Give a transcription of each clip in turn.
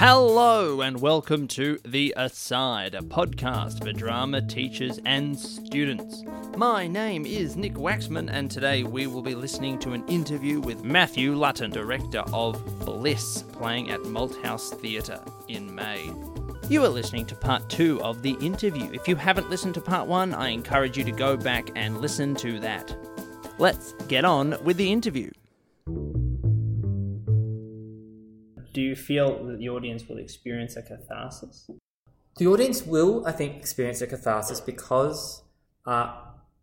Hello, and welcome to The Aside, a podcast for drama teachers and students. My name is Nick Waxman, and today we will be listening to an interview with Matthew Lutton, director of Bliss, playing at Malthouse Theatre in May. You are listening to part two of the interview. If you haven't listened to part one, I encourage you to go back and listen to that. Let's get on with the interview. Do you feel that the audience will experience a catharsis? The audience will, I think, experience a catharsis because uh,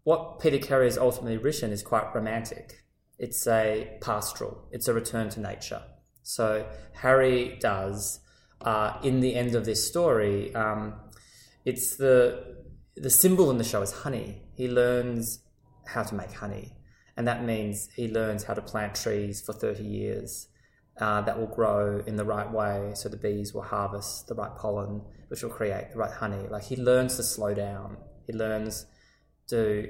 what Peter Carey has ultimately written is quite romantic. It's a pastoral, it's a return to nature. So Harry does, uh, in the end of this story, um, it's the the symbol in the show is honey. He learns how to make honey, and that means he learns how to plant trees for thirty years uh, that will grow in the right way so the bees will harvest the right pollen, which will create the right honey. Like he learns to slow down. He learns to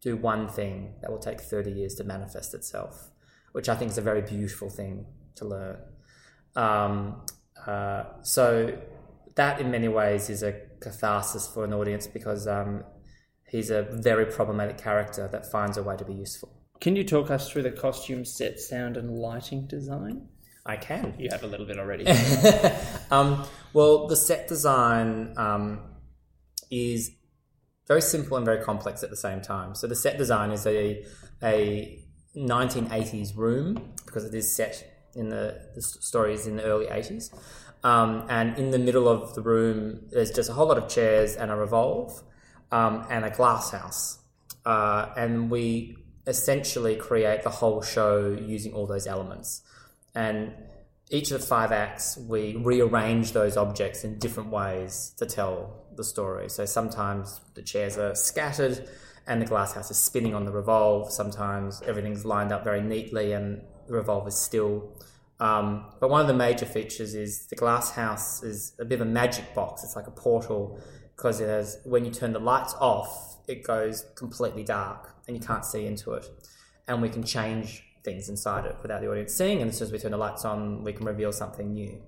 do one thing that will take 30 years to manifest itself, which I think is a very beautiful thing to learn. Um, uh, so that in many ways is a catharsis for an audience because um, he's a very problematic character that finds a way to be useful. Can you talk us through the costume, set, sound, and lighting design? I can. You have a little bit already. um, well, the set design um, is very simple and very complex at the same time. So the set design is a a 1980s room because it is set in the the story is in the early 80s, um, and in the middle of the room there's just a whole lot of chairs and a revolve um, and a glass house, uh, and we essentially create the whole show using all those elements. And each of the five acts, we rearrange those objects in different ways to tell the story. So sometimes the chairs are scattered and the glass house is spinning on the revolve. Sometimes everything's lined up very neatly and the revolve is still. Um, but one of the major features is the glass house is a bit of a magic box. It's like a portal because it has, when you turn the lights off, it goes completely dark and you can't see into it. And we can change things inside it without the audience seeing. And as soon as we turn the lights on, we can reveal something new.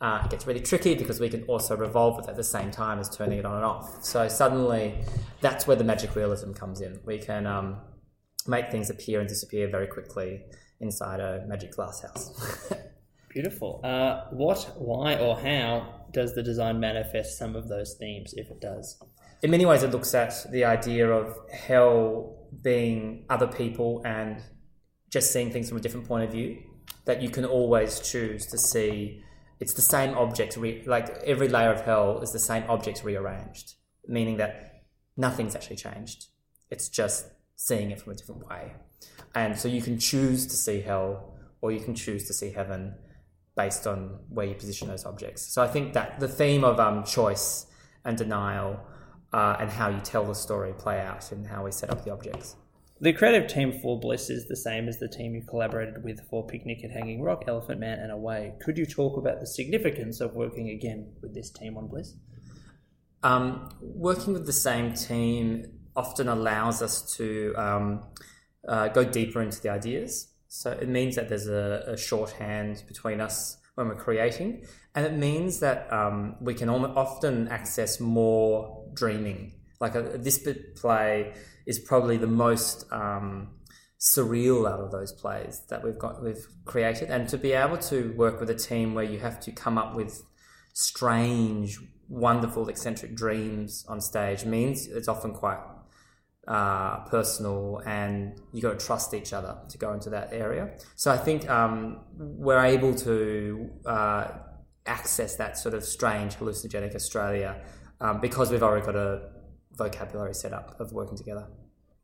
Uh, it gets really tricky because we can also revolve it at the same time as turning it on and off. So suddenly, that's where the magic realism comes in. We can um, make things appear and disappear very quickly inside a magic glass house. Beautiful. Uh, what, why, or how does the design manifest some of those themes, if it does? In many ways, it looks at the idea of hell being other people and just seeing things from a different point of view that you can always choose to see. It's the same object re- like every layer of hell is the same object rearranged meaning that nothing's actually changed. It's just seeing it from a different way. And so you can choose to see hell or you can choose to see heaven based on where you position those objects. So i think that the theme of um, choice and denial uh, and how you tell the story play out and how we set up the objects the creative team for Bliss is the same as the team you collaborated with for Picnic at Hanging Rock, Elephant Man, and Away. Could you talk about the significance of working again with this team on Bliss? Um, working with the same team often allows us to um, uh, go deeper into the ideas. So it means that there's a, a, shorthand between us when we're creating, and it means that um, we can often access more dreaming. Like a, this play is probably the most um, surreal out of those plays that we've got we've created, and to be able to work with a team where you have to come up with strange, wonderful, eccentric dreams on stage means it's often quite uh, personal, and you got to trust each other to go into that area. So I think um, we're able to uh, access that sort of strange, hallucinogenic Australia um, because we've already got a vocabulary setup of working together.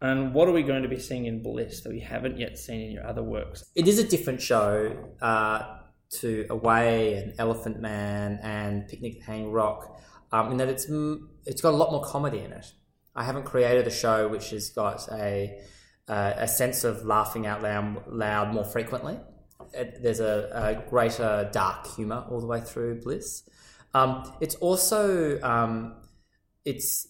And what are we going to be seeing in Bliss that we haven't yet seen in your other works? It is a different show uh, to Away and Elephant Man and Picnic at Hanging Rock um, in that it's it's got a lot more comedy in it. I haven't created a show which has got a uh, a sense of laughing out loud, loud more frequently. It, there's a, a, greater dark humor all the way through Bliss. Um, it's also um, it's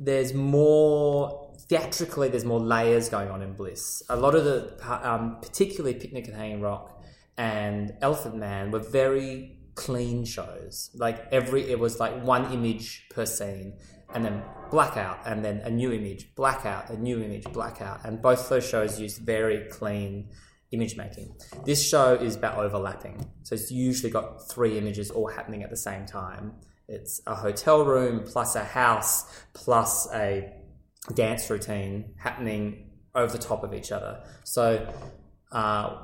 there's more theatrically there's more layers going on in bliss a lot of the um, particularly picnic at hanging rock and elephant man were very clean shows. Like every, it was like one image per scene, and then blackout, and then a new image, blackout, a new image, blackout, and both those shows used very clean image making. This show is about overlapping, so it's usually got three images all happening at the same time. It's a hotel room plus a house plus a dance routine happening over the top of each other. So uh,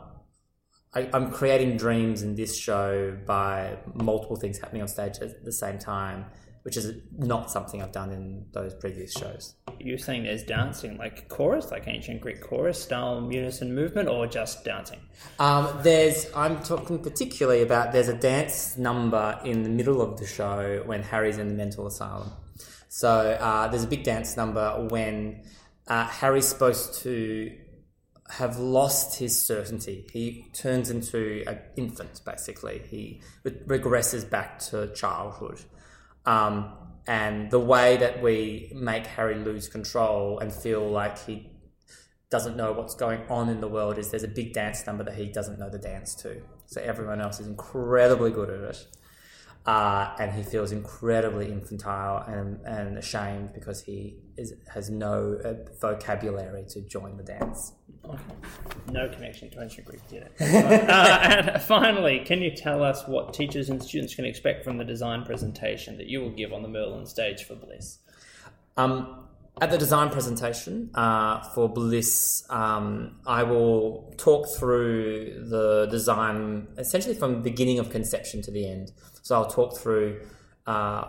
I, I'm creating dreams in this show by multiple things happening on stage at the same time, which is not something I've done in those previous shows. You're saying there's dancing, like chorus, like ancient Greek chorus style unison movement, or just dancing? Um, there's I'm talking particularly about there's a dance number in the middle of the show when Harry's in the mental asylum. So uh, there's a big dance number when uh, Harry's supposed to have lost his certainty. He turns into an infant, basically. He re- regresses back to childhood. Um, and the way that we make Harry lose control and feel like he doesn't know what's going on in the world is there's a big dance number that he doesn't know the dance to. So everyone else is incredibly good at it. Uh, and he feels incredibly infantile and, and ashamed because he is, has no uh, vocabulary to join the dance. Okay. No connection to ancient Greek theatre. uh, and finally, can you tell us what teachers and students can expect from the design presentation that you will give on the Merlyn stage for Bliss? Um, at the design presentation uh, for Bliss, um, I will talk through the design essentially from beginning of conception to the end. So I'll talk through uh,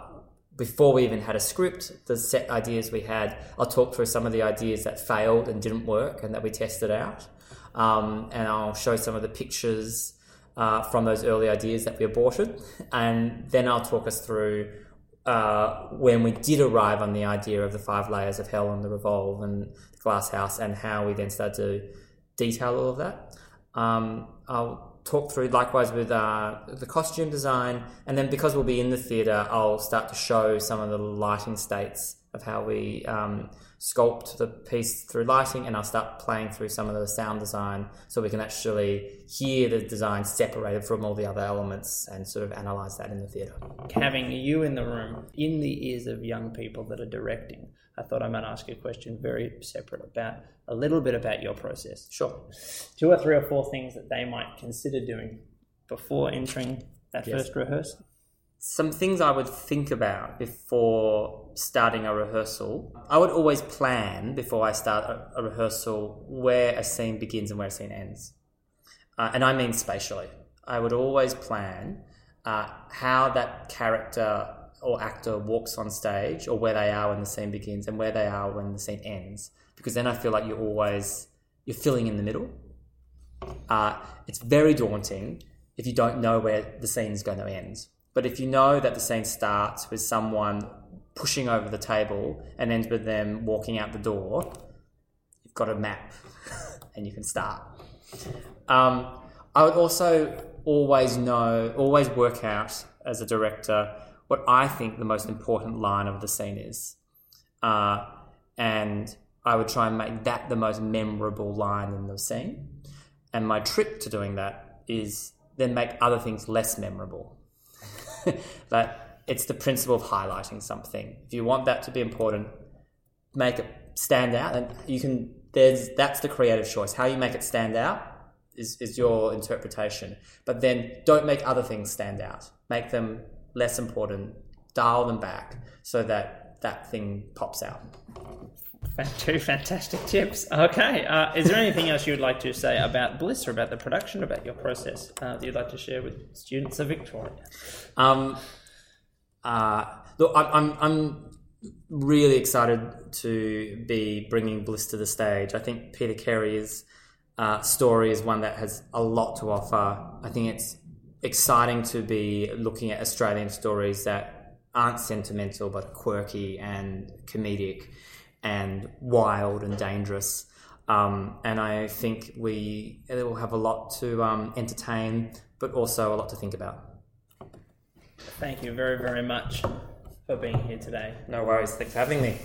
before we even had a script, the set ideas we had. I'll talk through some of the ideas that failed and didn't work and that we tested out. Um, and I'll show some of the pictures uh, from those early ideas that we aborted. And then I'll talk us through uh, when we did arrive on the idea of the five layers of hell and the revolve and the glass house and how we then started to detail all of that. Um, I'll talk through likewise with uh, the costume design, and then because we'll be in the theatre, I'll start to show some of the lighting states of how we um, sculpt the piece through lighting, and I'll start playing through some of the sound design so we can actually hear the design separated from all the other elements and sort of analyze that in the theatre. Having you in the room, in the ears of young people that are directing, I thought I might ask you a question very separate about a little bit about your process. Sure. Two or three or four things that they might consider doing before entering that yes. first rehearsal. Some things I would think about before starting a rehearsal. I would always plan before I start a, a rehearsal where a scene begins and where a scene ends. Uh, and I mean spatially. I would always plan uh, how that character or actor walks on stage or where they are when the scene begins and where they are when the scene ends because then I feel like you're always you're filling in the middle. Uh, it's very daunting if you don't know where the scene is going to end. But if you know that the scene starts with someone pushing over the table and ends with them walking out the door, you've got a map and you can start. Um, I would also always know, always work out as a director what I think the most important line of the scene is. Uh, and I would try and make that the most memorable line in the scene. And my trick to doing that is then make other things less memorable. but it's the principle of highlighting something. If you want that to be important, make it stand out. And you can, there's, that's the creative choice. How you make it stand out is, is your interpretation. But then don't make other things stand out. Make them less important, dial them back so that that thing pops out. Two fantastic tips. Okay, uh, is there anything else you would like to say about Bliss or about the production, about your process uh, that you'd like to share with students of Victoria? Um, uh, look, I'm, I'm, I'm really excited to be bringing Bliss to the stage. I think Peter Carey's uh, story is one that has a lot to offer. I think it's exciting to be looking at Australian stories that aren't sentimental but quirky and comedic and wild and dangerous. Um, and I think we will have a lot to um, entertain, but also a lot to think about. Thank you very, very much for being here today. No worries. Thanks for having me.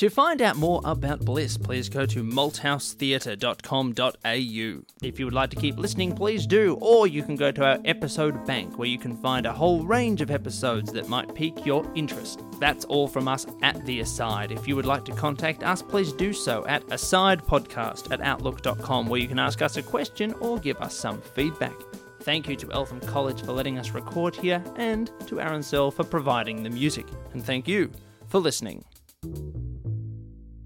To find out more about Bliss, please go to malthousetheatre.com.au. If you would like to keep listening, please do, or you can go to our episode bank where you can find a whole range of episodes that might pique your interest. That's all from us at The Aside. If you would like to contact us, please do so at asidepodcast at outlook.com where you can ask us a question or give us some feedback. Thank you to Eltham College for letting us record here and to Aaron Searle for providing the music. And thank you for listening.